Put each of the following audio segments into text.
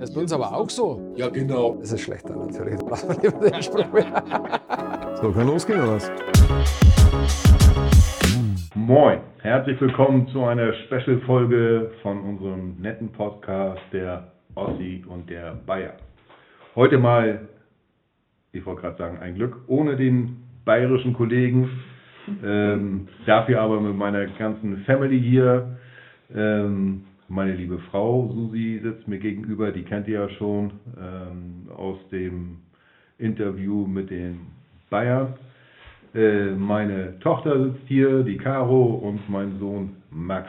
Das ist bei uns aber auch so. Ja, genau. Das ist schlechter natürlich. Lassen wir lieber den Spruch mehr. So, kann losgehen oder was? Moin, herzlich willkommen zu einer Special-Folge von unserem netten Podcast der Ossi und der Bayer. Heute mal, ich wollte gerade sagen, ein Glück, ohne den bayerischen Kollegen, ähm, dafür aber mit meiner ganzen Family hier. Ähm, meine liebe Frau Susi sitzt mir gegenüber, die kennt ihr ja schon ähm, aus dem Interview mit den Bayern. Äh, meine Tochter sitzt hier, die Caro, und mein Sohn Max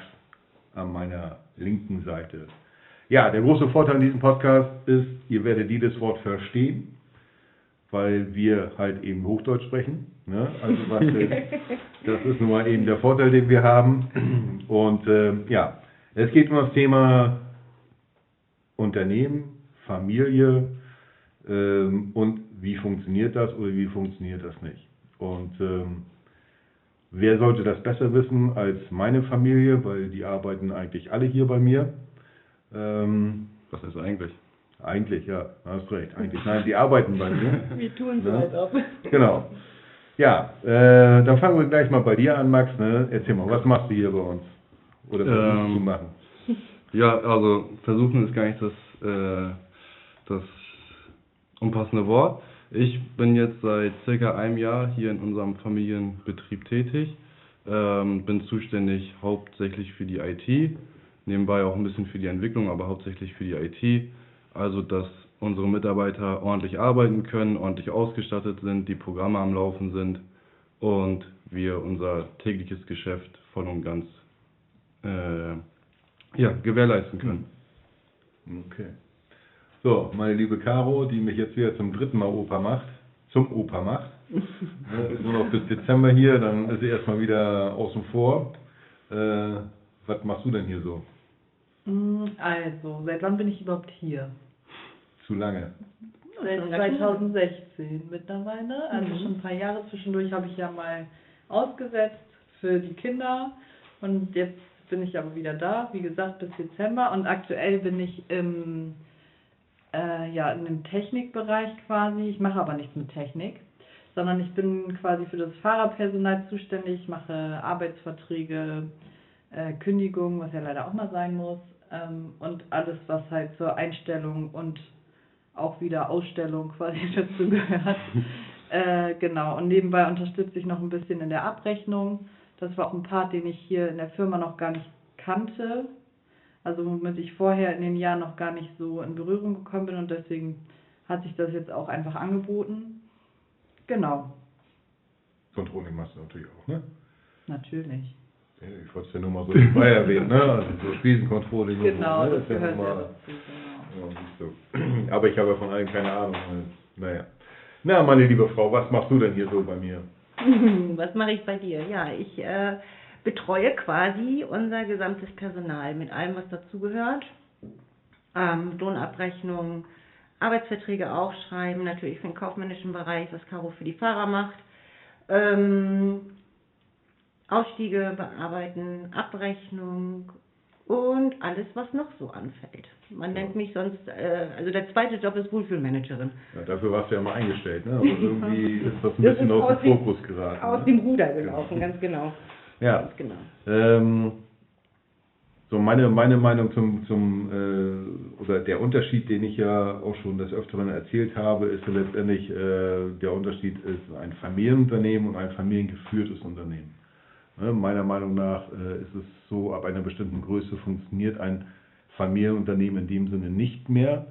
an meiner linken Seite. Ja, der große Vorteil an diesem Podcast ist, ihr werdet jedes Wort verstehen, weil wir halt eben Hochdeutsch sprechen. Ne? Also äh, das ist nun mal eben der Vorteil, den wir haben. Und ähm, ja, es geht um das Thema Unternehmen, Familie ähm, und wie funktioniert das oder wie funktioniert das nicht. Und ähm, wer sollte das besser wissen als meine Familie, weil die arbeiten eigentlich alle hier bei mir. Ähm, Was ist eigentlich? eigentlich, ja, hast recht. Eigentlich, nein, die arbeiten bei mir. Wir tun so, als ob. Genau. Ja, äh, dann fangen wir gleich mal bei dir an, Max. Ne? Erzähl mal, was machst du hier bei uns? Oder versuchst Ähm, zu machen? Ja, also versuchen ist gar nicht das, äh, das umpassende Wort. Ich bin jetzt seit circa einem Jahr hier in unserem Familienbetrieb tätig. Ähm, bin zuständig hauptsächlich für die IT, nebenbei auch ein bisschen für die Entwicklung, aber hauptsächlich für die IT. Also, dass unsere Mitarbeiter ordentlich arbeiten können, ordentlich ausgestattet sind, die Programme am Laufen sind und wir unser tägliches Geschäft voll und ganz äh, ja, gewährleisten können. Okay. So, meine liebe Caro, die mich jetzt wieder zum dritten Mal Opa macht, zum Opa macht. Ne, ist nur noch bis Dezember hier, dann ist sie erstmal wieder außen vor. Äh, was machst du denn hier so? Mm, Also, seit wann bin ich überhaupt hier? Zu lange. Seit 2016 mittlerweile. Also Mhm. schon ein paar Jahre zwischendurch habe ich ja mal ausgesetzt für die Kinder. Und jetzt bin ich aber wieder da, wie gesagt, bis Dezember. Und aktuell bin ich im, äh, ja, in dem Technikbereich quasi. Ich mache aber nichts mit Technik, sondern ich bin quasi für das Fahrerpersonal zuständig. Ich mache Arbeitsverträge, äh, Kündigung, was ja leider auch mal sein muss. Ähm, und alles, was halt zur Einstellung und auch wieder Ausstellung quasi dazu gehört. äh, genau, und nebenbei unterstütze ich noch ein bisschen in der Abrechnung. Das war auch ein Part, den ich hier in der Firma noch gar nicht kannte. Also womit ich vorher in den Jahren noch gar nicht so in Berührung gekommen bin und deswegen hat sich das jetzt auch einfach angeboten. Genau, Controlling machst du natürlich auch, ne? natürlich. Ja, Ich wollte es ja nur mal so nebenbei erwähnen, ne? Also so Spiesencontrolling und Genau, so, ne? das ja gehört ja dazu. Genau. Ja. Aber ich habe ja von allen keine Ahnung. Naja. Na, meine liebe Frau, was machst du denn hier so bei mir? Was mache ich bei dir? Ja, ich äh, betreue quasi unser gesamtes Personal mit allem, was dazugehört. Ähm, Lohnabrechnung, Arbeitsverträge aufschreiben, natürlich für den kaufmännischen Bereich, was Caro für die Fahrer macht. Ähm, Ausstiege bearbeiten, Abrechnung und alles, was noch so anfällt. Man nennt mich sonst, äh, also der zweite Job ist Wohlfühlmanagerin. Ja, dafür warst du ja mal eingestellt, ne? Aber irgendwie ist das ein Das bisschen aus aus dem Fokus geraten. Aus ne? dem Ruder gelaufen, ganz genau. Ja. Ganz genau. Ähm, so meine, meine Meinung zum, zum äh, oder der Unterschied, den ich ja auch schon des Öfteren erzählt habe, ist ja letztendlich äh, der Unterschied ist ein Familienunternehmen und ein familiengeführtes Unternehmen. Ne, meiner Meinung nach äh, ist es so, ab einer bestimmten Größe funktioniert ein Familienunternehmen in dem Sinne nicht mehr.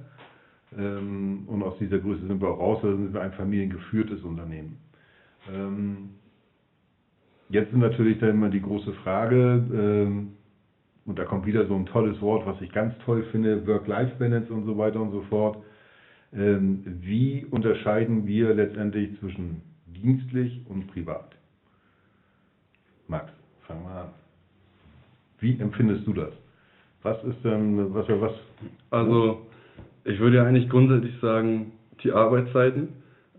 Ähm, und aus dieser Größe sind wir auch raus, also sind wir ein familiengeführtes Unternehmen. Ähm, Jetzt ist natürlich dann immer die große Frage, ähm, und da kommt wieder so ein tolles Wort, was ich ganz toll finde, Work-Life-Balance und so weiter und so fort. Wie unterscheiden wir letztendlich zwischen dienstlich und privat? Max, fang mal an. Wie empfindest du das? Was ist denn, was, was, Also, ich würde ja eigentlich grundsätzlich sagen, die Arbeitszeiten,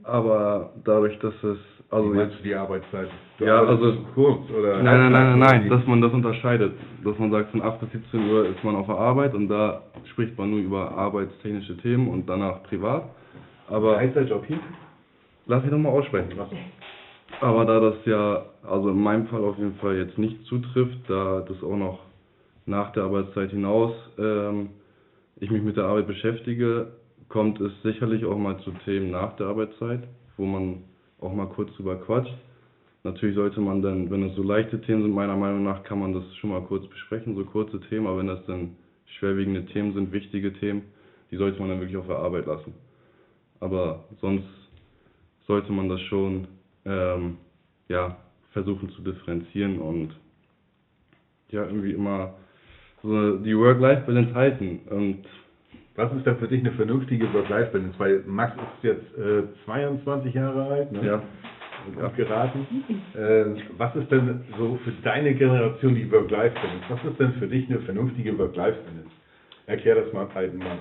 aber dadurch, dass es Also Wie meinst jetzt, du die Arbeitszeit? Du Ja, also- kurz oder? nein, nein, nein, nein, nein, dass man das unterscheidet. Dass man sagt, von 8 bis 17 Uhr ist man auf der Arbeit und da spricht man nur über arbeitstechnische Themen und danach privat. Aber Wie heißt der Job hier? lass mich doch mal aussprechen. Achso. Aber da das ja, also in meinem Fall auf jeden Fall jetzt nicht zutrifft, da das auch noch nach der Arbeitszeit hinaus ähm, ich mich mit der Arbeit beschäftige, kommt es sicherlich auch mal zu Themen nach der Arbeitszeit, wo man auch mal kurz drüber quatscht. Natürlich sollte man dann, wenn es so leichte Themen sind, meiner Meinung nach, kann man das schon mal kurz besprechen, so kurze Themen, aber wenn das dann schwerwiegende Themen sind, wichtige Themen, die sollte man dann wirklich auf der Arbeit lassen. Aber sonst sollte man das schon ähm, ja, versuchen zu differenzieren und ja, irgendwie immer so die Work-Life-Balance halten. Und Was ist denn für dich eine vernünftige Work-Life-Balance? Weil Max ist jetzt äh, 22 Jahre alt, ne? ja, ja. geraten. Ähm, was ist denn so für deine Generation die Work-Life-Balance? Was ist denn für dich eine vernünftige Work-Life-Balance? Erklär das mal alten Mann.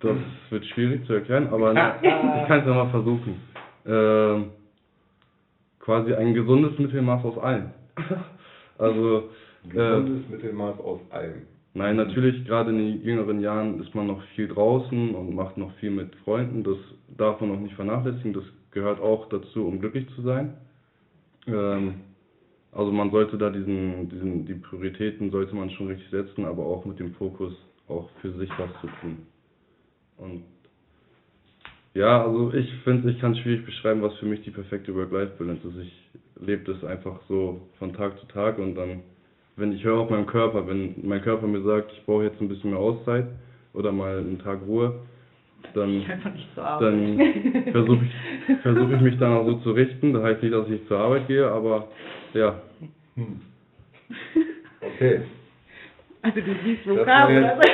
das wird schwierig zu erklären, aber ich kann es ja mal versuchen. Ähm, quasi ein gesundes Mittelmaß aus allem. also, Ein gesundes Mittelmaß aus allem. Nein, natürlich, gerade in den jüngeren Jahren ist man noch viel draußen und macht noch viel mit Freunden. Das darf man auch nicht vernachlässigen. Das gehört auch dazu, um glücklich zu sein. Ähm, also man sollte da diesen, diesen, die Prioritäten sollte man schon richtig setzen, aber auch mit dem Fokus auch für sich was zu tun. Und ja, also ich finde, ich kann schwierig beschreiben, was für mich die perfekte Work-Life-Balance ist. Ich lebe das einfach so von Tag zu Tag und dann wenn ich höre auf meinem Körper, wenn mein Körper mir sagt, ich brauche jetzt ein bisschen mehr Auszeit oder mal einen Tag Ruhe, dann, dann versuche ich, versuch ich mich dann auch so zu richten. Das heißt nicht, dass ich zur Arbeit gehe, aber ja, Hm. Okay. Also du siehst so Das oder? jetzt,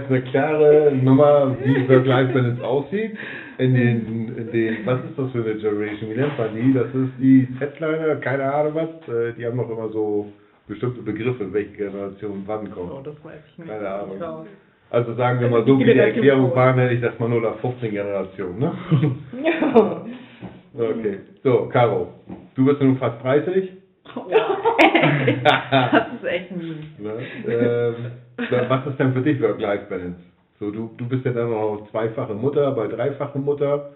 jetzt eine klare Nummer, wie Work-Life-Balance aussieht. In den, in den, was ist das für eine Generation? Wie nennt man die? Das ist die Z-Liner, keine Ahnung was. Äh, Die haben noch immer so bestimmte Begriffe, welche Generation wann Oh, kommt. das weiß ich nicht. Keine Ahnung. Also sagen wir mal so, wie die Erklärung war, nenne ich das mal 015 Generation, ne? Okay. So, Caro, du bist nun fast 30. Das ist echt mies. Ne? Ähm, was ist denn für dich Work-Life-Balance? So, du, du bist ja dann noch zweifache Mutter, bei dreifache Mutter.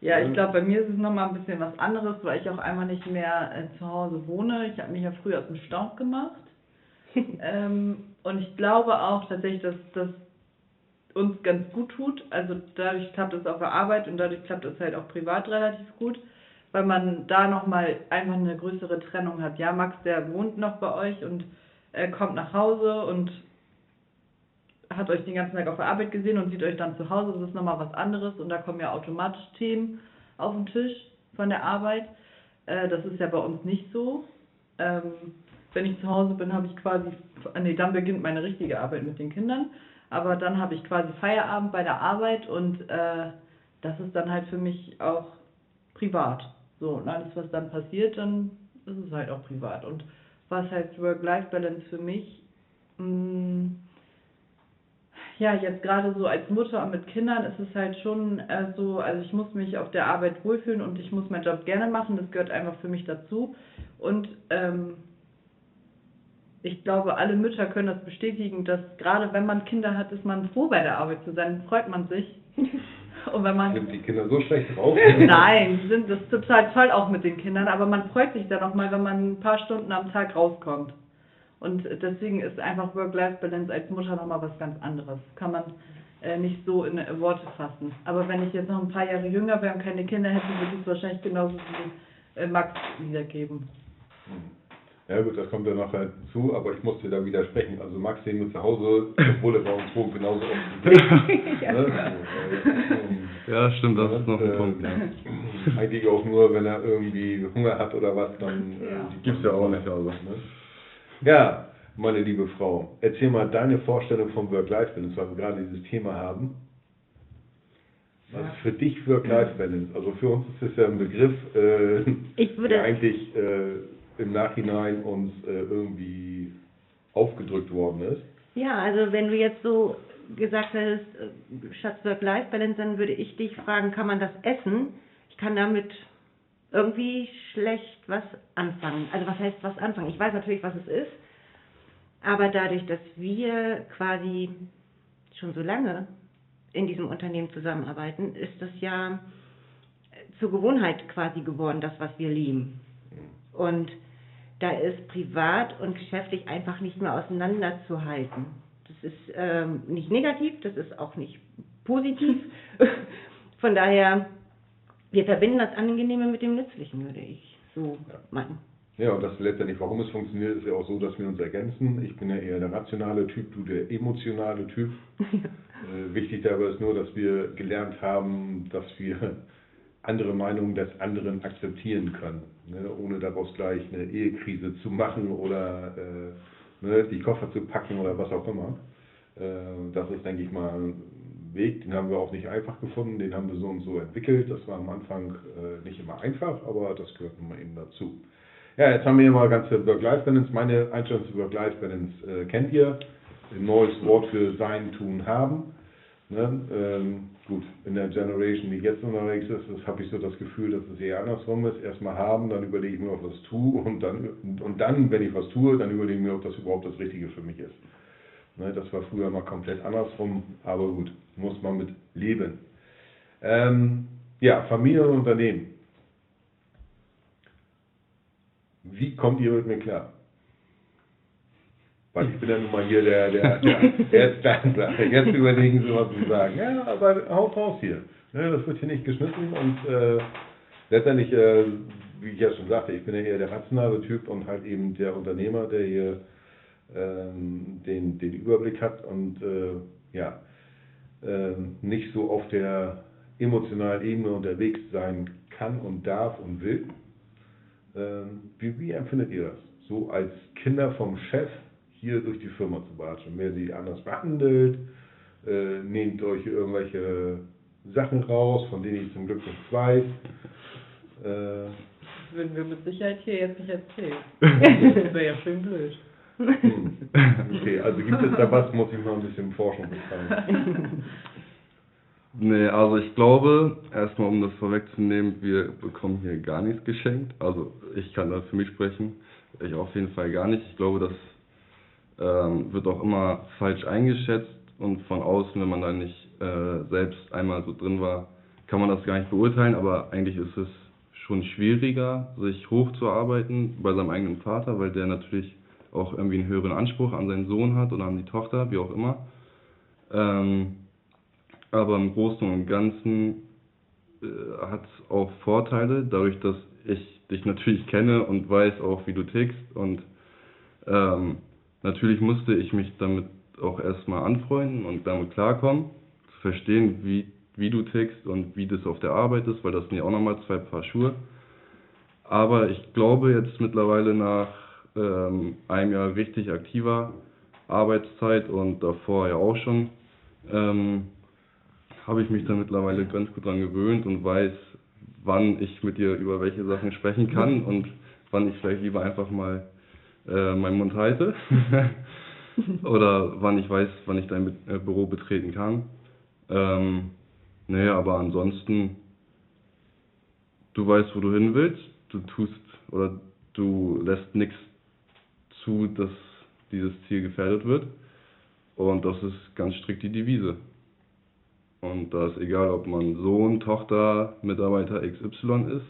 Ja, ich glaube, bei mir ist es nochmal ein bisschen was anderes, weil ich auch einmal nicht mehr äh, zu Hause wohne. Ich habe mich ja früher aus dem Staub gemacht. ähm, und ich glaube auch tatsächlich, dass das uns ganz gut tut. Also dadurch klappt es auf der Arbeit und dadurch klappt es halt auch privat relativ gut, weil man da nochmal einfach eine größere Trennung hat. Ja, Max, der wohnt noch bei euch und äh, kommt nach Hause und hat euch den ganzen Tag auf der Arbeit gesehen und sieht euch dann zu Hause. Das ist nochmal was anderes und da kommen ja automatisch Themen auf den Tisch von der Arbeit. Äh, das ist ja bei uns nicht so. Ähm, wenn ich zu Hause bin, habe ich quasi, nee, dann beginnt meine richtige Arbeit mit den Kindern. Aber dann habe ich quasi Feierabend bei der Arbeit und äh, das ist dann halt für mich auch privat. So, und alles, was dann passiert, dann ist es halt auch privat. Und was heißt Work-Life-Balance für mich? Mh, ja, jetzt gerade so als Mutter mit Kindern ist es halt schon äh, so, also ich muss mich auf der Arbeit wohlfühlen und ich muss meinen Job gerne machen, das gehört einfach für mich dazu. Und ähm, ich glaube, alle Mütter können das bestätigen, dass gerade wenn man Kinder hat, ist man froh bei der Arbeit zu sein, freut man sich. Und wenn man Sind die Kinder so schlecht drauf? Nein, sind das ist total toll auch mit den Kindern, aber man freut sich dann auch mal, wenn man ein paar Stunden am Tag rauskommt. Und deswegen ist einfach Work-Life-Balance als Mutter nochmal was ganz anderes. Kann man äh, nicht so in äh, Worte fassen. Aber wenn ich jetzt noch ein paar Jahre jünger wäre und keine Kinder hätte, würde ich es wahrscheinlich genauso wie äh, Max wiedergeben. Ja gut, das kommt ja noch dazu, aber ich muss dir da widersprechen. Also Max sehen wir zu Hause, obwohl er bei uns wohnt, genauso aus. Ja. ne? so, äh, ja, stimmt, das ist noch ein äh, Punkt. Ja. Eigentlich auch nur, wenn er irgendwie Hunger hat oder was, dann äh, Ja. Gibt's man ja auch nicht, also. Ne? Ja, meine liebe Frau, erzähl mal deine Vorstellung vom Work-Life-Balance, weil wir gerade dieses Thema haben. Was ist für dich Work-Life-Balance? Also für uns ist das ja ein Begriff, äh, Ich würde- der eigentlich äh, im Nachhinein uns äh, irgendwie aufgedrückt worden ist. Ja, also wenn du jetzt so gesagt hättest, äh, Schatz Work-Life-Balance, dann würde ich dich fragen, kann man das essen? Ich kann damit irgendwie schlecht was anfangen. Also was heißt was anfangen? Ich weiß natürlich, was es ist, aber dadurch, dass wir quasi schon so lange in diesem Unternehmen zusammenarbeiten, ist das ja zur Gewohnheit quasi geworden, das, was wir lieben. Und da ist privat und geschäftlich einfach nicht mehr auseinanderzuhalten. Das ist ähm, nicht negativ, das ist auch nicht positiv. Von daher, wir verbinden das Angenehme mit dem Nützlichen, würde ich so Ja. meinen. Ja, und das letztendlich, warum es funktioniert, ist ja auch so, dass wir uns ergänzen. Ich bin ja eher der rationale Typ, du der emotionale Typ. Äh, wichtig dabei ist nur, dass wir gelernt haben, dass wir andere Meinungen des anderen akzeptieren können, ne, ohne daraus gleich eine Ehekrise zu machen oder äh, ne, die Koffer zu packen oder was auch immer. Äh, das ist, denke ich mal, ein Weg, den haben wir auch nicht einfach gefunden, den haben wir so und so entwickelt. Das war am Anfang äh, nicht immer einfach, aber das gehört nun mal eben dazu. Ja, jetzt haben wir hier mal ganze Work-Life-Balance. Meine Einstellung zu Work-Life-Balance äh, kennt ihr. Ein neues Wort für sein, tun, haben. Ne? Ähm, gut, in der Generation, die jetzt unterwegs ist, habe ich so das Gefühl, dass es eher andersrum ist. Erstmal haben, dann überlege ich mir, ob ich was tue und dann, und dann, wenn ich was tue, dann überlege ich mir, ob das überhaupt das Richtige für mich ist. Ne? Das war früher mal komplett andersrum, aber gut, muss man mit leben. Ähm, ja, Familie und Unternehmen. Wie kommt ihr mit mir klar? Weil ich bin ja nun mal hier der, der, der, Standard. Jetzt überlegen Sie, was Sie sagen. Ja, aber haut raus hier. Ne, das wird hier nicht geschnitten und äh, letztendlich, äh, wie ich ja schon sagte, ich bin ja eher der rationale Typ und halt eben der Unternehmer, der hier ähm, den, den Überblick hat und äh, ja, ähm, nicht so auf der emotionalen Ebene unterwegs sein kann und darf und will. Ähm, wie, wie empfindet ihr das? So als Kinder vom Chef hier durch die Firma zu watschen. Wer sie anders behandelt, äh, nehmt euch irgendwelche Sachen raus, von denen ich zum Glück nichts weiß. Äh, Das würden wir mit Sicherheit hier jetzt nicht erzählen. Das wäre ja schön blöd. hm. okay, also gibt es da was, muss ich mal ein bisschen Forschung betreiben. Nee, also ich glaube, erstmal um das vorwegzunehmen, wir bekommen hier gar nichts geschenkt. Also ich kann da für mich sprechen, ich auf jeden Fall gar nicht. Ich glaube, das ähm, wird auch immer falsch eingeschätzt und von außen, wenn man da nicht äh, selbst einmal so drin war, kann man das gar nicht beurteilen, aber eigentlich ist es schon schwieriger, sich hochzuarbeiten bei seinem eigenen Vater, weil der natürlich auch irgendwie einen höheren Anspruch an seinen Sohn hat oder an die Tochter, wie auch immer. Ähm, aber im Großen und Ganzen äh, hat es auch Vorteile, dadurch, dass ich dich natürlich kenne und weiß auch, wie du tickst. Und ähm, natürlich musste ich mich damit auch erstmal anfreunden und damit klarkommen, zu verstehen, wie, wie du tickst und wie das auf der Arbeit ist, weil das sind ja auch nochmal zwei Paar Schuhe. Aber ich glaube jetzt mittlerweile nach ähm, einem Jahr richtig aktiver Arbeitszeit und davor ja auch schon, ähm, habe ich mich da mittlerweile ganz gut dran gewöhnt und weiß, wann ich mit dir über welche Sachen sprechen kann und wann ich vielleicht lieber einfach mal äh, meinen Mund halte. Oder wann ich weiß, wann ich dein äh, Büro betreten kann. Ähm, nee, aber ansonsten, du weißt, wo du hin willst, du tust oder du lässt nichts zu, dass dieses Ziel gefährdet wird. Und das ist ganz strikt die Devise. Und da ist egal, ob man Sohn, Tochter, Mitarbeiter XY ist,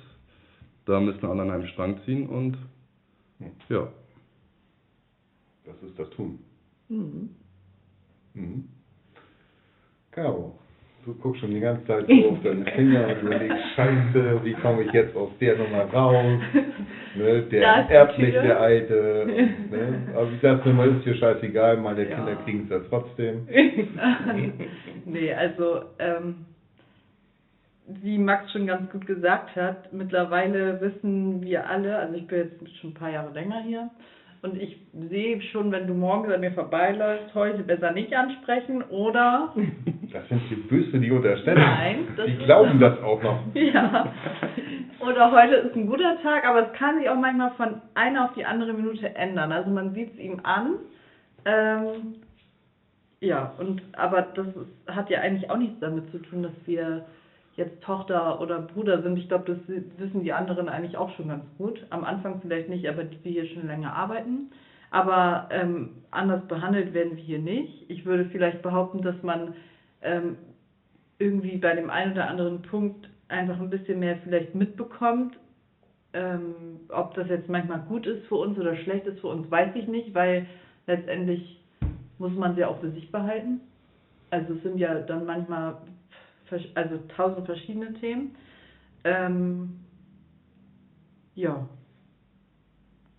da müssen alle an einem Strang ziehen und ja. Das ist das Tun. Mhm. Mhm. Caro, du guckst schon die ganze Zeit so auf deine Finger und überlegst, scheiße, wie komme ich jetzt aus der Nummer raus? Ne, der Tür. der Alte. Ne? Aber wie das Nummer ist hier scheißegal, meine Ja. Kinder kriegen es ja trotzdem. nee, also ähm, wie Max schon ganz gut gesagt hat, mittlerweile wissen wir alle, also ich bin jetzt schon ein paar Jahre länger hier und ich sehe schon, wenn du morgens an mir vorbeiläufst, heute besser nicht ansprechen oder Das sind die Böse, die unterstellen. Nein, das Die glauben das auch noch. ja. Oder heute ist ein guter Tag, aber es kann sich auch manchmal von einer auf die andere Minute ändern. Also man sieht es ihm an. Ähm, ja, und aber das hat ja eigentlich auch nichts damit zu tun, dass wir jetzt Tochter oder Bruder sind. Ich glaube, das wissen die anderen eigentlich auch schon ganz gut. Am Anfang vielleicht nicht, aber die wir hier schon länger arbeiten. Aber ähm, anders behandelt werden wir hier nicht. Ich würde vielleicht behaupten, dass man ähm, irgendwie bei dem einen oder anderen Punkt einfach ein bisschen mehr vielleicht mitbekommt. Ähm, ob das jetzt manchmal gut ist für uns oder schlecht ist für uns, weiß ich nicht, weil letztendlich muss man sie auch für sich behalten. Also es sind ja dann manchmal also tausend verschiedene Themen. Ähm, ja.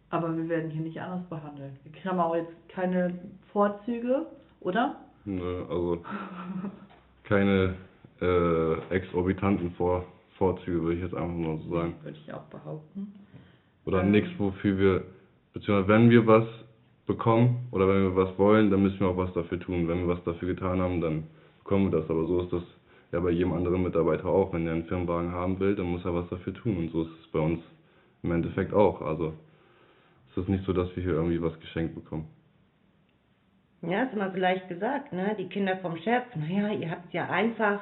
Aber wir werden hier nicht anders behandelt. Wir haben auch jetzt keine Vorzüge, oder? Nö, also keine äh, exorbitanten Vor Vorzüge, würde ich jetzt einfach mal so sagen. Würde ich auch behaupten. Oder Ähm. nichts, wofür wir, beziehungsweise wenn wir was bekommen oder wenn wir was wollen, dann müssen wir auch was dafür tun. Wenn wir was dafür getan haben, dann bekommen wir das. Aber so ist das ja bei jedem anderen Mitarbeiter auch. Wenn er einen Firmenwagen haben will, dann muss er was dafür tun. Und so ist es bei uns im Endeffekt auch. Also es ist nicht so, dass wir hier irgendwie was geschenkt bekommen. Ja, ist immer so leicht gesagt, ne? Die Kinder vom Chef, naja, ihr habt es ja einfach.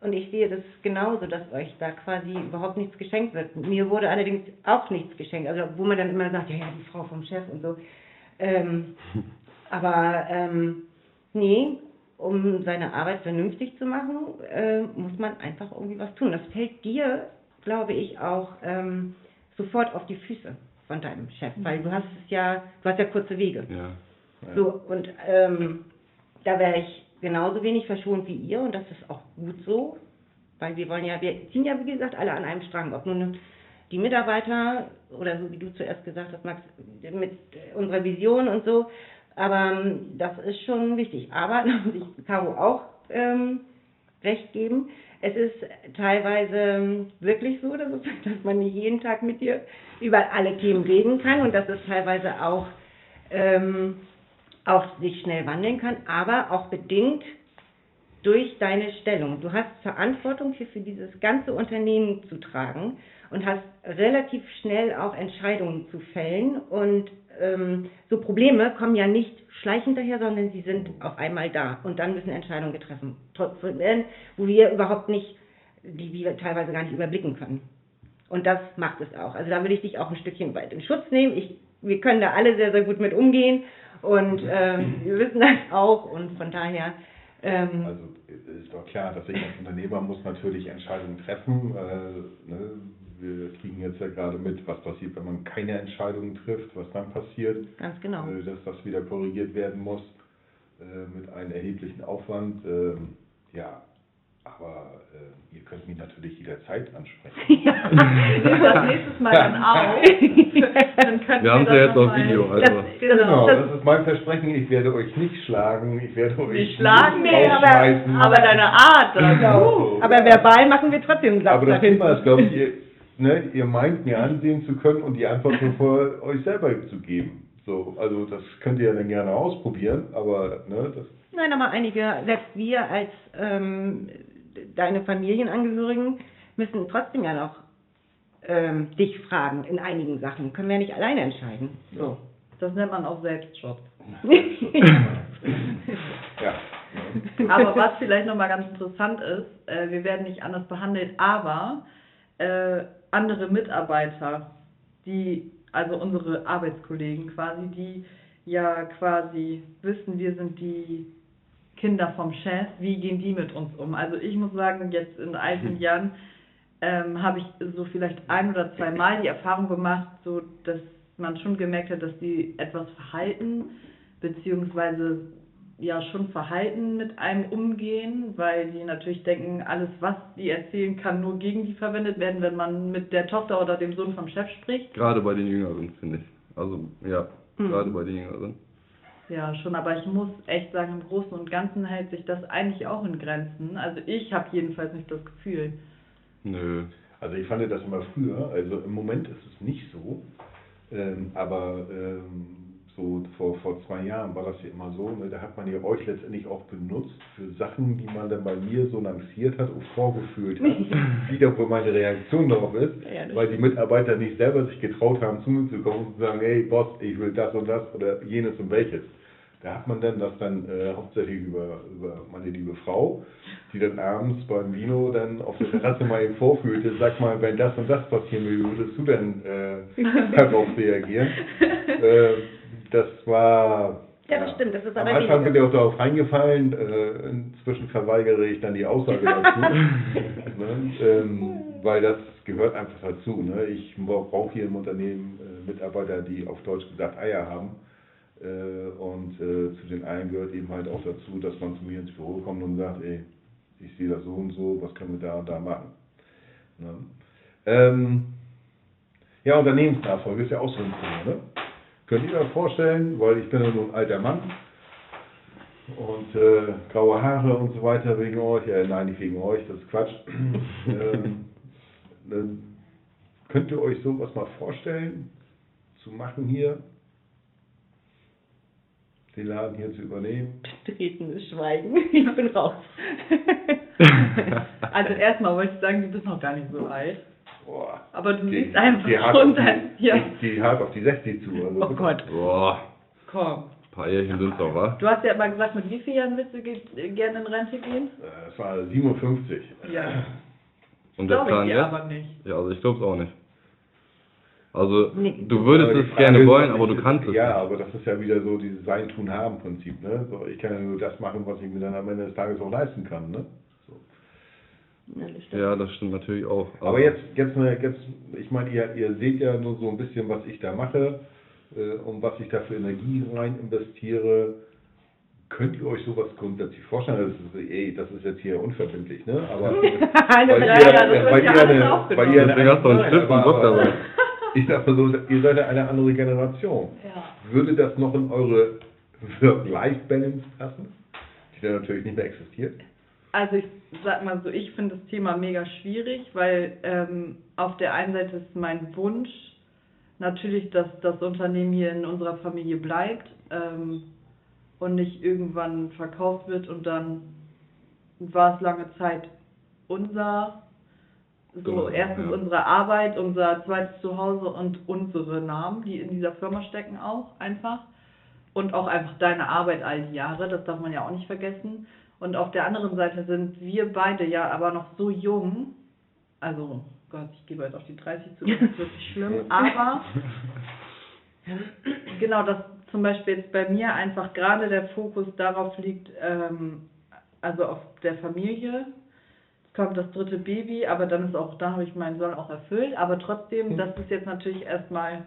Und ich sehe das genauso, dass euch da quasi überhaupt nichts geschenkt wird. Mir wurde allerdings auch nichts geschenkt. Also wo man dann immer sagt, ja, ja, die Frau vom Chef und so. Ähm, aber ähm, nee, um seine Arbeit vernünftig zu machen, äh, muss man einfach irgendwie was tun. Das fällt dir, glaube ich, auch ähm, sofort auf die Füße von deinem Chef, weil du hast es ja, du hast ja kurze Wege. Ja. So, und ähm, da wäre ich genauso wenig verschont wie ihr und das ist auch gut so, weil wir wollen ja, wir ziehen ja wie gesagt alle an einem Strang, ob nun die Mitarbeiter oder so wie du zuerst gesagt hast, Max, mit unserer Vision und so, aber ähm, das ist schon wichtig. Aber, da muss ich Caro auch ähm, recht geben, es ist teilweise ähm, wirklich so, dass, es, dass man nicht jeden Tag mit dir über alle Themen reden kann und dass es teilweise auch ähm, auch sich schnell wandeln kann, aber auch bedingt durch deine Stellung. Du hast Verantwortung hier für dieses ganze Unternehmen zu tragen und hast relativ schnell auch Entscheidungen zu fällen. Und ähm, so Probleme kommen ja nicht schleichend daher, sondern sie sind auf einmal da und dann müssen Entscheidungen getroffen werden, wo wir überhaupt nicht, die wir teilweise gar nicht überblicken können. Und das macht es auch. Also da will ich dich auch ein Stückchen weit in Schutz nehmen. Ich, wir können da alle sehr, sehr gut mit umgehen und ähm, wir wissen das auch und von daher ähm, Also äh, ist doch klar, dass ich als Unternehmer muss natürlich Entscheidungen treffen. Äh, ne? Wir kriegen jetzt ja gerade mit, was passiert, wenn man keine Entscheidungen trifft, was dann passiert, ganz genau. äh, dass das wieder korrigiert werden muss äh, mit einem erheblichen Aufwand. Ähm, ja, aber äh, ihr könnt mich natürlich jederzeit ansprechen. das nächstes Mal dann auch. dann Wir haben es ja jetzt noch auf Video, also. Das, Genau, das, das ist mein Versprechen. Ich werde euch nicht schlagen, ich werde euch Nicht schlagen, nicht nee, aber, aber deine Art. Genau. aber verbal machen wir trotzdem Satz Aber das. Thema ist, glaube ich, ihr, ne, ihr meint mir ansehen zu können und die Antwort nur vor euch selber zu geben. So, also das könnt ihr ja dann gerne ausprobieren, aber ne, das Nein, aber einige, selbst wir als ähm, deine Familienangehörigen, müssen trotzdem ja noch ähm, dich fragen in einigen Sachen. Können wir ja nicht alleine entscheiden. So. das nennt man auch Selbstschutz. ja. Aber was vielleicht nochmal ganz interessant ist, äh, wir werden nicht anders behandelt, aber äh, andere Mitarbeiter, die, also unsere Arbeitskollegen quasi, die ja quasi wissen, wir sind die Kinder vom Chef, wie gehen die mit uns um? Also ich muss sagen, jetzt in den Jahren ähm, habe ich so vielleicht ein oder zwei Mal die Erfahrung gemacht, so dass man schon gemerkt hat, dass die etwas verhalten, beziehungsweise ja schon verhalten mit einem umgehen, weil die natürlich denken, alles was die erzählen, kann nur gegen die verwendet werden, wenn man mit der Tochter oder dem Sohn vom Chef spricht. Gerade bei den Jüngeren, finde ich. Also, ja, Mhm. gerade bei den Jüngeren. Ja, schon, aber ich muss echt sagen, im Großen und Ganzen hält sich das eigentlich auch in Grenzen. Also ich habe jedenfalls nicht das Gefühl. Nö. Also ich fand das immer früher, also im Moment ist es nicht so, ähm, aber ähm, so vor, vor zwei Jahren war das ja immer so, ne, da hat man ja euch letztendlich auch benutzt für Sachen, die man dann bei mir so lanciert hat und vorgefühlt hat, wie da wohl meine Reaktion darauf ist, Ja, weil die Mitarbeiter nicht selber sich getraut haben, zu mir zu kommen und zu sagen, hey Boss, ich will das und das oder jenes und welches. Da hat man dann das dann äh, hauptsächlich über, über meine liebe Frau die dann abends beim Vino dann auf der Terrasse mal eben vorführte, sag mal, wenn das und das passieren würde, würdest du denn äh, darauf reagieren? äh, das war. Ja, das stimmt, das ist Am aber Anfang bin ich auch darauf reingefallen, äh, inzwischen verweigere ich dann die Aussage dazu. ne? ähm, weil das gehört einfach dazu. Ne? Ich brauche hier im Unternehmen äh, Mitarbeiter, die auf Deutsch gesagt Eier haben. Äh, und zu den Eiern gehört eben halt auch dazu, dass man zu mir ins Büro kommt und sagt, ey, ich sehe das so und so, was können wir da und da machen. Ne? Ähm, ja, Unternehmensnachfolge ist ja auch so ein Thema. Ne? Könnt ihr euch vorstellen, weil ich bin ja nur ein alter Mann und äh, graue Haare und so weiter wegen euch, äh, nein, nicht wegen euch, das ist Quatsch. ähm, dann könnt ihr euch sowas mal vorstellen, zu machen hier, den Laden hier zu übernehmen? Betretenes Schweigen. Ich bin raus. Also erstmal wollte ich sagen, du bist noch gar nicht so alt. Boah, Aber du die, siehst einfach die dein... die, Ja, die, die hat auf die 60 zu. Also Oh Gott. Boah, komm. ein paar Jährchen sind's doch, wa? Du hast ja mal gesagt, mit wie vielen Jahren willst du ge gerne in Rente gehen? Äh, Es war 57. Ja. Und der Glaube ich Plan jetzt? aber nicht. Ja, also ich glaub's auch nicht. Also, Nee. du würdest es gerne wollen, aber ich du kannst es Ja, nicht. aber das ist ja wieder so dieses Sein, Tun, Haben Prinzip. Ne? So, ich kann ja nur das machen, was ich mir dann am Ende des Tages auch leisten kann. Ne? Ja, das stimmt. Ja, das stimmt natürlich auch. Aber jetzt, jetzt, eine- jetzt ich meine, ihr, ihr seht ja nur so ein bisschen, was ich da mache äh, und was ich da für Energie rein investiere. Könnt ihr euch sowas grundsätzlich vorstellen? Das ist, ey, das ist jetzt hier unverbindlich, ne? Aber Eine weil Ja, ihr, das weil eine, aufgenommen. weil ihr Deswegen hast du einen Nein, Stift und aber- Block dabei. Ich sag mal so, ihr seid ja eine andere Generation. Ja. Würde das noch in eure Work-Life-Balance passen? Die dann natürlich nicht mehr existiert. Also ich sag mal so, ich finde das Thema mega schwierig, weil ähm, auf der einen Seite ist mein Wunsch natürlich, dass das Unternehmen hier in unserer Familie bleibt ähm, und nicht irgendwann verkauft wird und dann war es lange Zeit unser, so Genau, erstens ja. unsere Arbeit, unser zweites Zuhause und unsere Namen, die in dieser Firma stecken auch einfach. Und auch einfach deine Arbeit all die Jahre, das darf man ja auch nicht vergessen. Und auf der anderen Seite sind wir beide ja aber noch so jung, also Gott, ich gebe jetzt auf die 30 zu, das ist wirklich schlimm, aber genau, dass zum Beispiel jetzt bei mir einfach gerade der Fokus darauf liegt, ähm, also auf der Familie. Es kommt das dritte Baby, aber dann ist auch, da habe ich meinen Soll auch erfüllt, aber trotzdem, das ist jetzt natürlich erstmal.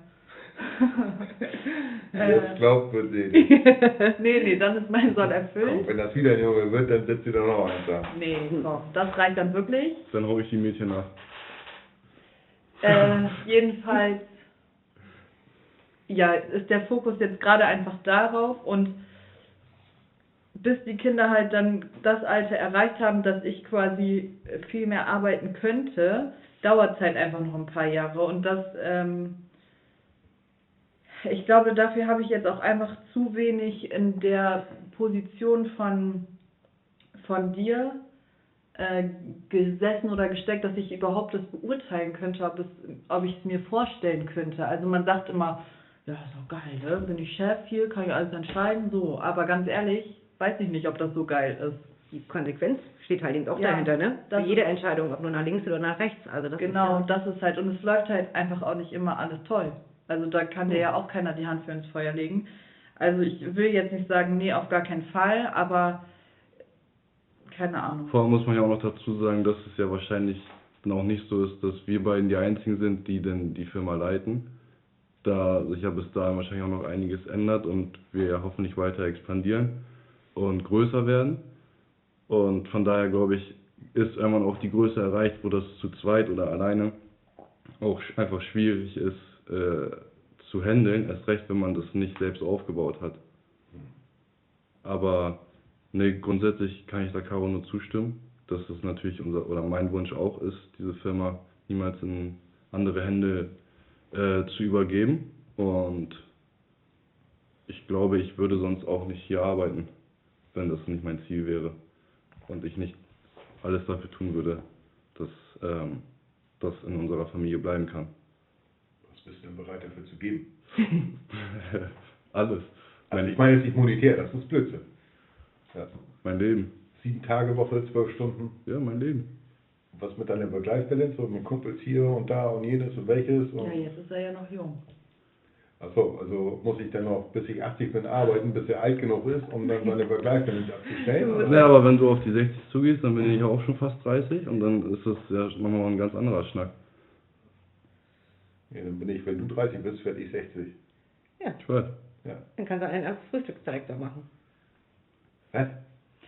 Jetzt äh, glaubt man den. nee, nee, dann ist mein Soll erfüllt. Wenn das wieder ein Junge wird, dann sitzt ihr da noch eins da. Nee, komm, das reicht dann wirklich. Dann hole ich die Mädchen nach. Äh, jedenfalls, ja, ist der Fokus jetzt gerade einfach darauf und bis die Kinder halt dann das Alter erreicht haben, dass ich quasi viel mehr arbeiten könnte, dauert es halt einfach noch ein paar Jahre und das, ähm, ich glaube, dafür habe ich jetzt auch einfach zu wenig in der Position von, von dir äh, gesessen oder gesteckt, dass ich überhaupt das beurteilen könnte, ob, es, ob ich es mir vorstellen könnte. Also man sagt immer, ja, ist doch geil, ne? bin ich Chef hier, kann ich alles entscheiden, so. Aber ganz ehrlich, weiß ich nicht, ob das so geil ist. Die Konsequenz steht halt eben auch Ja, dahinter, ne? Für jede Entscheidung, ob nur nach links oder nach rechts. Also das Genau, ist ja, das ist halt, und es läuft halt einfach auch nicht immer alles toll. Also da kann dir ja auch keiner die Hand für ins Feuer legen. Also ich will jetzt nicht sagen, nee, auf gar keinen Fall, aber keine Ahnung. Vor allem muss man ja auch noch dazu sagen, dass es ja wahrscheinlich noch nicht so ist, dass wir beiden die einzigen sind, die denn die Firma leiten. Da sich ja bis dahin wahrscheinlich auch noch einiges ändert und wir ja hoffentlich weiter expandieren und größer werden. Und von daher glaube ich, ist irgendwann auch die Größe erreicht, wo das zu zweit oder alleine auch einfach schwierig ist äh, zu handeln, erst recht, wenn man das nicht selbst aufgebaut hat. Aber ne, grundsätzlich kann ich da Caro nur zustimmen, dass es natürlich unser oder mein Wunsch auch ist, diese Firma niemals in andere Hände äh, zu übergeben. Und ich glaube, ich würde sonst auch nicht hier arbeiten, wenn das nicht mein Ziel wäre. Und ich nicht alles dafür tun würde, dass ähm, das in unserer Familie bleiben kann. Was bist du denn bereit dafür zu geben? alles. Also ich meine jetzt nicht monetär, das ist Blödsinn. Ja. mein Leben. sieben Tage Woche, zwölf Stunden. Ja, mein Leben. Was mit deiner Work-Life-Balance und mit Kumpels hier und da und jenes und welches? Und Ja, jetzt ist er ja noch jung. Achso, also muss ich dann noch, bis ich 80 bin, arbeiten, bis er alt genug ist, um dann seine Work-Life-Balance abzustellen? Ja, aber wenn du auf die 60 zugehst, dann bin ich ja auch schon fast 30 und dann ist das ja nochmal ein ganz anderer Schnack. Ja, dann bin ich, wenn du 30 bist, werde ich 60. Ja, Ich weiß. Ja. dann kannst du einen als Frühstücksdirektor machen. Was?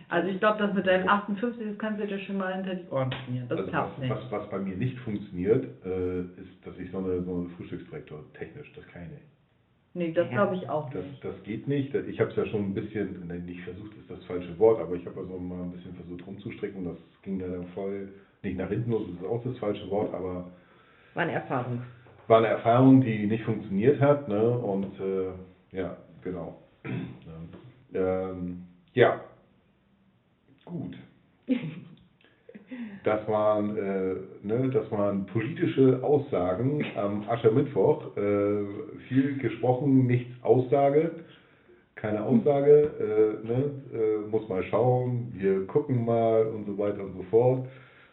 Also ich glaube, das mit deinem 58, das kannst du dir schon mal hinter die Ohren schmieren. Das Also klappt was, nicht. was, was bei mir nicht funktioniert, äh, ist, dass ich so eine, so eine Frühstücksdirektor technisch, das kann ich nicht. Nee, das glaube ich auch Das, nicht. das geht nicht. Ich habe es ja schon ein bisschen, nein, nicht versucht ist das falsche Wort, aber ich habe also mal ein bisschen versucht rumzustricken. Das ging dann voll nicht nach hinten los, das ist auch das falsche Wort, aber War eine Erfahrung. War eine Erfahrung, die nicht funktioniert hat. Ne? Und äh, ja, genau. ähm, ja, gut. Das waren, äh, ne, das waren politische Aussagen am Aschermittwoch. Äh, viel gesprochen, nichts Aussage. Keine Aussage, äh, ne, äh, muss mal schauen, wir gucken mal und so weiter und so fort.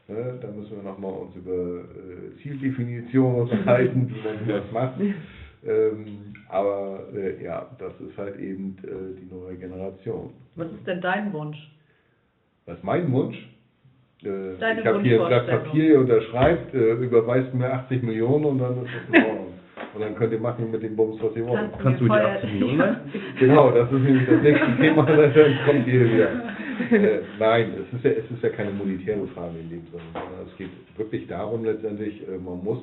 Ne, da müssen wir nochmal uns über äh, Zieldefinition unterhalten, wie man das macht. Ähm, aber äh, ja, das ist halt eben äh, die neue Generation. Was ist denn dein Wunsch? Was ist mein Wunsch? Äh, Deine ich habe hier ein Blatt. Papier, ihr unterschreibt, äh, überweist mir 80 Millionen und dann ist das in Ordnung. Und dann könnt ihr machen mit dem Bums, was ihr wollt. Kannst Kannst du mir die vorher- 80 Millionen? Genau, das ist nämlich das nächste Thema, dann kommt ihr wieder. Äh, nein, es ist, ja, es ist ja keine monetäre Frage in dem Sinne, sondern es geht wirklich darum letztendlich, äh, man muss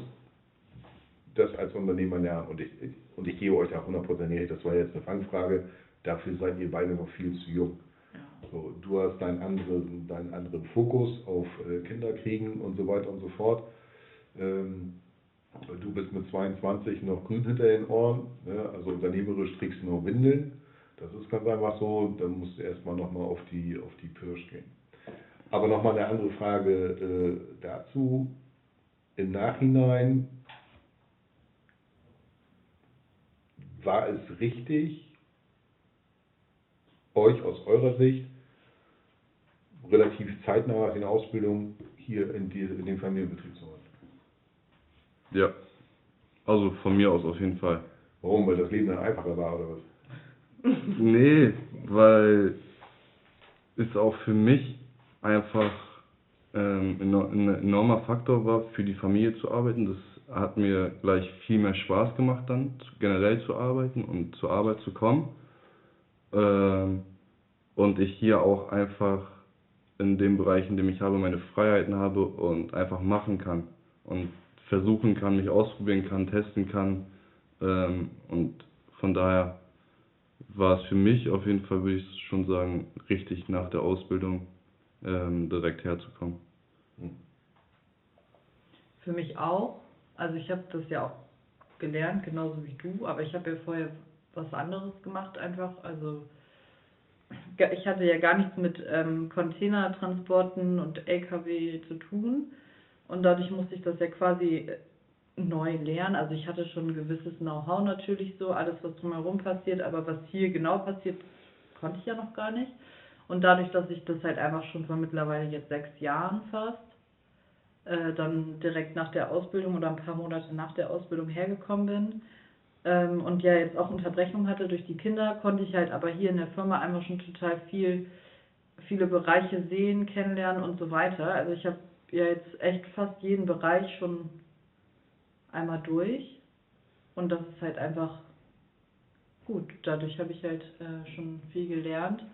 das als Unternehmer lernen und ich, und ich gehe euch da hundertprozentig, das war jetzt eine Fangfrage, dafür seid ihr beide noch viel zu jung. So, du hast deinen anderen, deinen anderen Fokus auf äh, Kinder kriegen und so weiter und so fort. Ähm, du bist mit 22 noch grün hinter den Ohren, ne? also unternehmerisch trägst du noch Windeln. Das ist ganz einfach so, dann musst du erstmal nochmal auf die, auf die Pirsch gehen. Aber nochmal eine andere Frage äh, dazu. Im Nachhinein war es richtig, euch aus eurer Sicht relativ zeitnah nach den Ausbildung hier in, die, in den Familienbetrieb zu holen? Ja. Also von mir aus auf jeden Fall. Warum? Weil das Leben dann einfacher war oder was? Nee, weil es auch für mich einfach ähm, ein enormer Faktor war, für die Familie zu arbeiten. Das hat mir gleich viel mehr Spaß gemacht dann, generell zu arbeiten und zur Arbeit zu kommen. Ähm, und ich hier auch einfach in dem Bereich, in dem ich habe, meine Freiheiten habe und einfach machen kann und versuchen kann, mich ausprobieren kann, testen kann. Ähm, und von daher war es für mich auf jeden Fall, würde ich schon sagen, richtig nach der Ausbildung ähm, direkt herzukommen. Für mich auch. Also ich habe das ja auch gelernt, genauso wie du, aber ich habe ja vorher was anderes gemacht einfach. Also ich hatte ja gar nichts mit ähm, Containertransporten und LKW zu tun und dadurch musste ich das ja quasi äh, neu lernen. Also ich hatte schon ein gewisses Know-how natürlich so, alles was drumherum passiert, aber was hier genau passiert, konnte ich ja noch gar nicht. Und dadurch, dass ich das halt einfach schon vor mittlerweile jetzt sechs Jahren fast äh, dann direkt nach der Ausbildung oder ein paar Monate nach der Ausbildung hergekommen bin ähm, und ja jetzt auch Unterbrechung hatte durch die Kinder, konnte ich halt aber hier in der Firma einfach schon total viel, viele Bereiche sehen, kennenlernen und so weiter. Also ich habe ja jetzt echt fast jeden Bereich schon einmal durch und das ist halt einfach gut. Dadurch habe ich halt äh, schon viel gelernt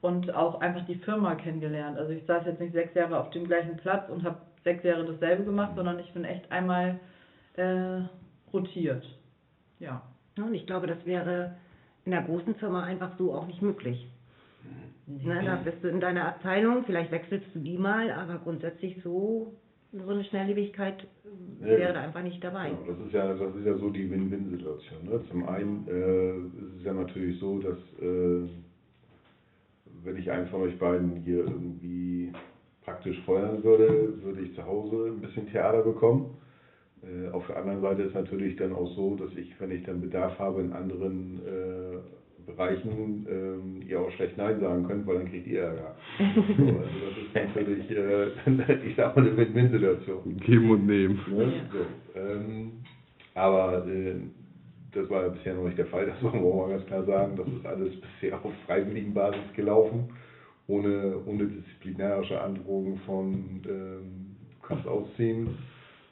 und auch einfach die Firma kennengelernt. Also ich saß jetzt nicht sechs Jahre auf dem gleichen Platz und habe sechs Jahre dasselbe gemacht, sondern ich bin echt einmal äh, rotiert. Ja. Und ich glaube, das wäre in einer großen Firma einfach so auch nicht möglich. Ne, da bist du in deiner Abteilung, vielleicht wechselst du die mal, aber grundsätzlich so, so eine Schnelllebigkeit wäre da einfach nicht dabei. Genau, das ist ja, das ist ja so die Win-Win-Situation. Ne? Zum einen äh, ist es ja natürlich so, dass äh, wenn ich einen von euch beiden hier irgendwie praktisch feuern würde, würde ich zu Hause ein bisschen Theater bekommen. Äh, auf der anderen Seite ist natürlich dann auch so, dass ich, wenn ich dann Bedarf habe in anderen äh, Bereichen ähm, ihr auch schlecht Nein sagen könnt, weil dann kriegt ihr Ärger. so, also das ist natürlich, äh, ich sag mal, eine Win-Win-Situation. Geben und nehmen. Ne? So, ähm, aber äh, das war ja bisher noch nicht der Fall, das wollen wir mal ganz klar sagen. Das ist alles bisher auf freiwilligen Basis gelaufen, ohne, ohne disziplinarische Androhung von ähm, du kannst ausziehen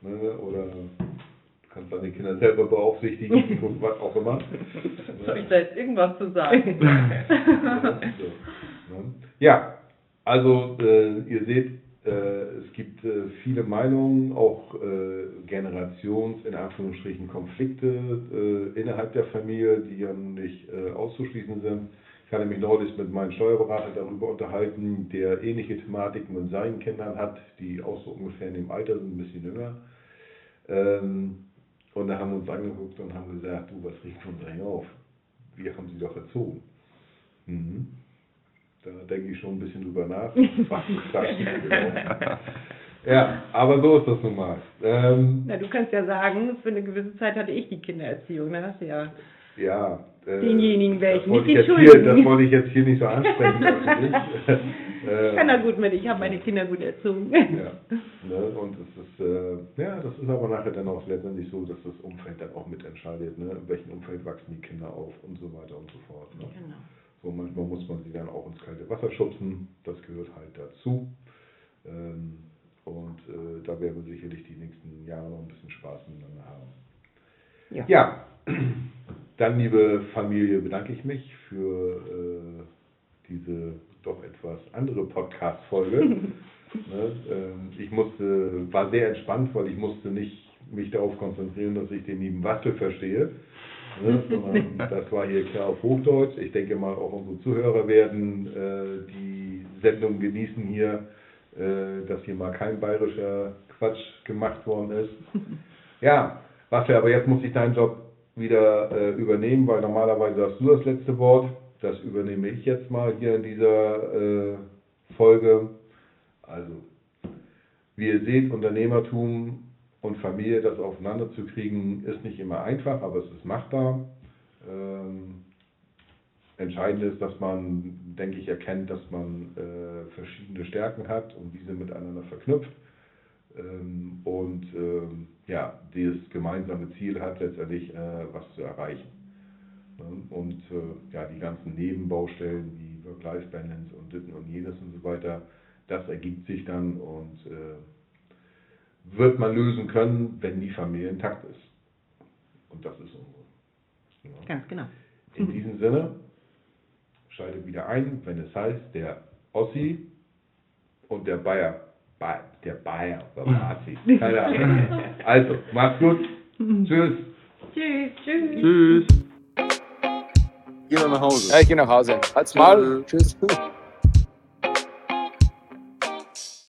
ne? oder kannst deine Kinder selber beaufsichtigen und was auch immer. Soll ich da jetzt irgendwas zu sagen? ne? Ja, also äh, ihr seht, äh, es gibt äh, viele Meinungen, auch äh, Generations, in Anführungsstrichen, Konflikte äh, innerhalb der Familie, die ja nicht äh, auszuschließen sind. Ich hatte mich neulich mit meinem Steuerberater darüber unterhalten, der ähnliche Thematiken mit seinen Kindern hat, die auch so ungefähr in dem Alter sind, ein bisschen jünger. Ähm, und da haben wir uns angeguckt und haben gesagt, du, was riecht uns eigentlich auf? Wir haben sie doch erzogen. Mhm. Da denke ich schon ein bisschen drüber nach. Ja, aber so ist das nun mal. Ähm, Na, du kannst ja sagen, für eine gewisse Zeit hatte ich die Kindererziehung. Dann hast du ja ja. Äh, denjenigen nicht ich den jetzt hier. Das wollte ich jetzt hier nicht so ansprechen. Ich kann da gut mit, ich habe meine Kinder gut erzogen. Ja, ne? und es ist, äh, ja, das ist aber nachher dann auch letztendlich so, dass das Umfeld dann auch mitentscheidet, ne? in welchem Umfeld wachsen die Kinder auf und so weiter und so fort. Ne? Genau. So manchmal muss man sie dann auch ins kalte Wasser schubsen, das gehört halt dazu. Ähm, und äh, da werden wir sicherlich die nächsten Jahre noch ein bisschen Spaß miteinander haben. Ja. Ja, dann liebe Familie, bedanke ich mich für äh, diese doch etwas andere Podcast-Folge. ne? ähm, ich musste, war sehr entspannt, weil ich musste nicht mich darauf konzentrieren, dass ich den lieben Waschel verstehe. Ne? Das war hier klar auf Hochdeutsch. Ich denke mal, auch unsere Zuhörer werden äh, die Sendung genießen hier, äh, dass hier mal kein bayerischer Quatsch gemacht worden ist. Ja, Raphael, aber jetzt muss ich deinen Job wieder äh, übernehmen, weil normalerweise hast du das letzte Wort. Das übernehme ich jetzt mal hier in dieser äh, Folge. Also, wie ihr seht, Unternehmertum und Familie, das aufeinander zu kriegen, ist nicht immer einfach, aber es ist machbar. Ähm, entscheidend ist, dass man, denke ich, erkennt, dass man äh, verschiedene Stärken hat und diese miteinander verknüpft ähm, und ähm, ja, dieses gemeinsame Ziel hat, letztendlich äh, was zu erreichen. Ne? Und äh, ja, die ganzen Nebenbaustellen wie Work-Life-Balance und das und jenes und so weiter, das ergibt sich dann und äh, wird man lösen können, wenn die Familie intakt ist. Und das ist unsere. Ja. Ganz genau. In diesem Sinne, schaltet wieder ein, wenn es heißt, der Ossi und der Bayer. Ba der Bayer, oder Ossi. Keine Ahnung. Also, macht's gut. Tschüss. Tschüss. Tschüss. Tschüss. Geh mal nach Hause. Ja, ich gehe nach Hause. Halt's mal. Tschüss.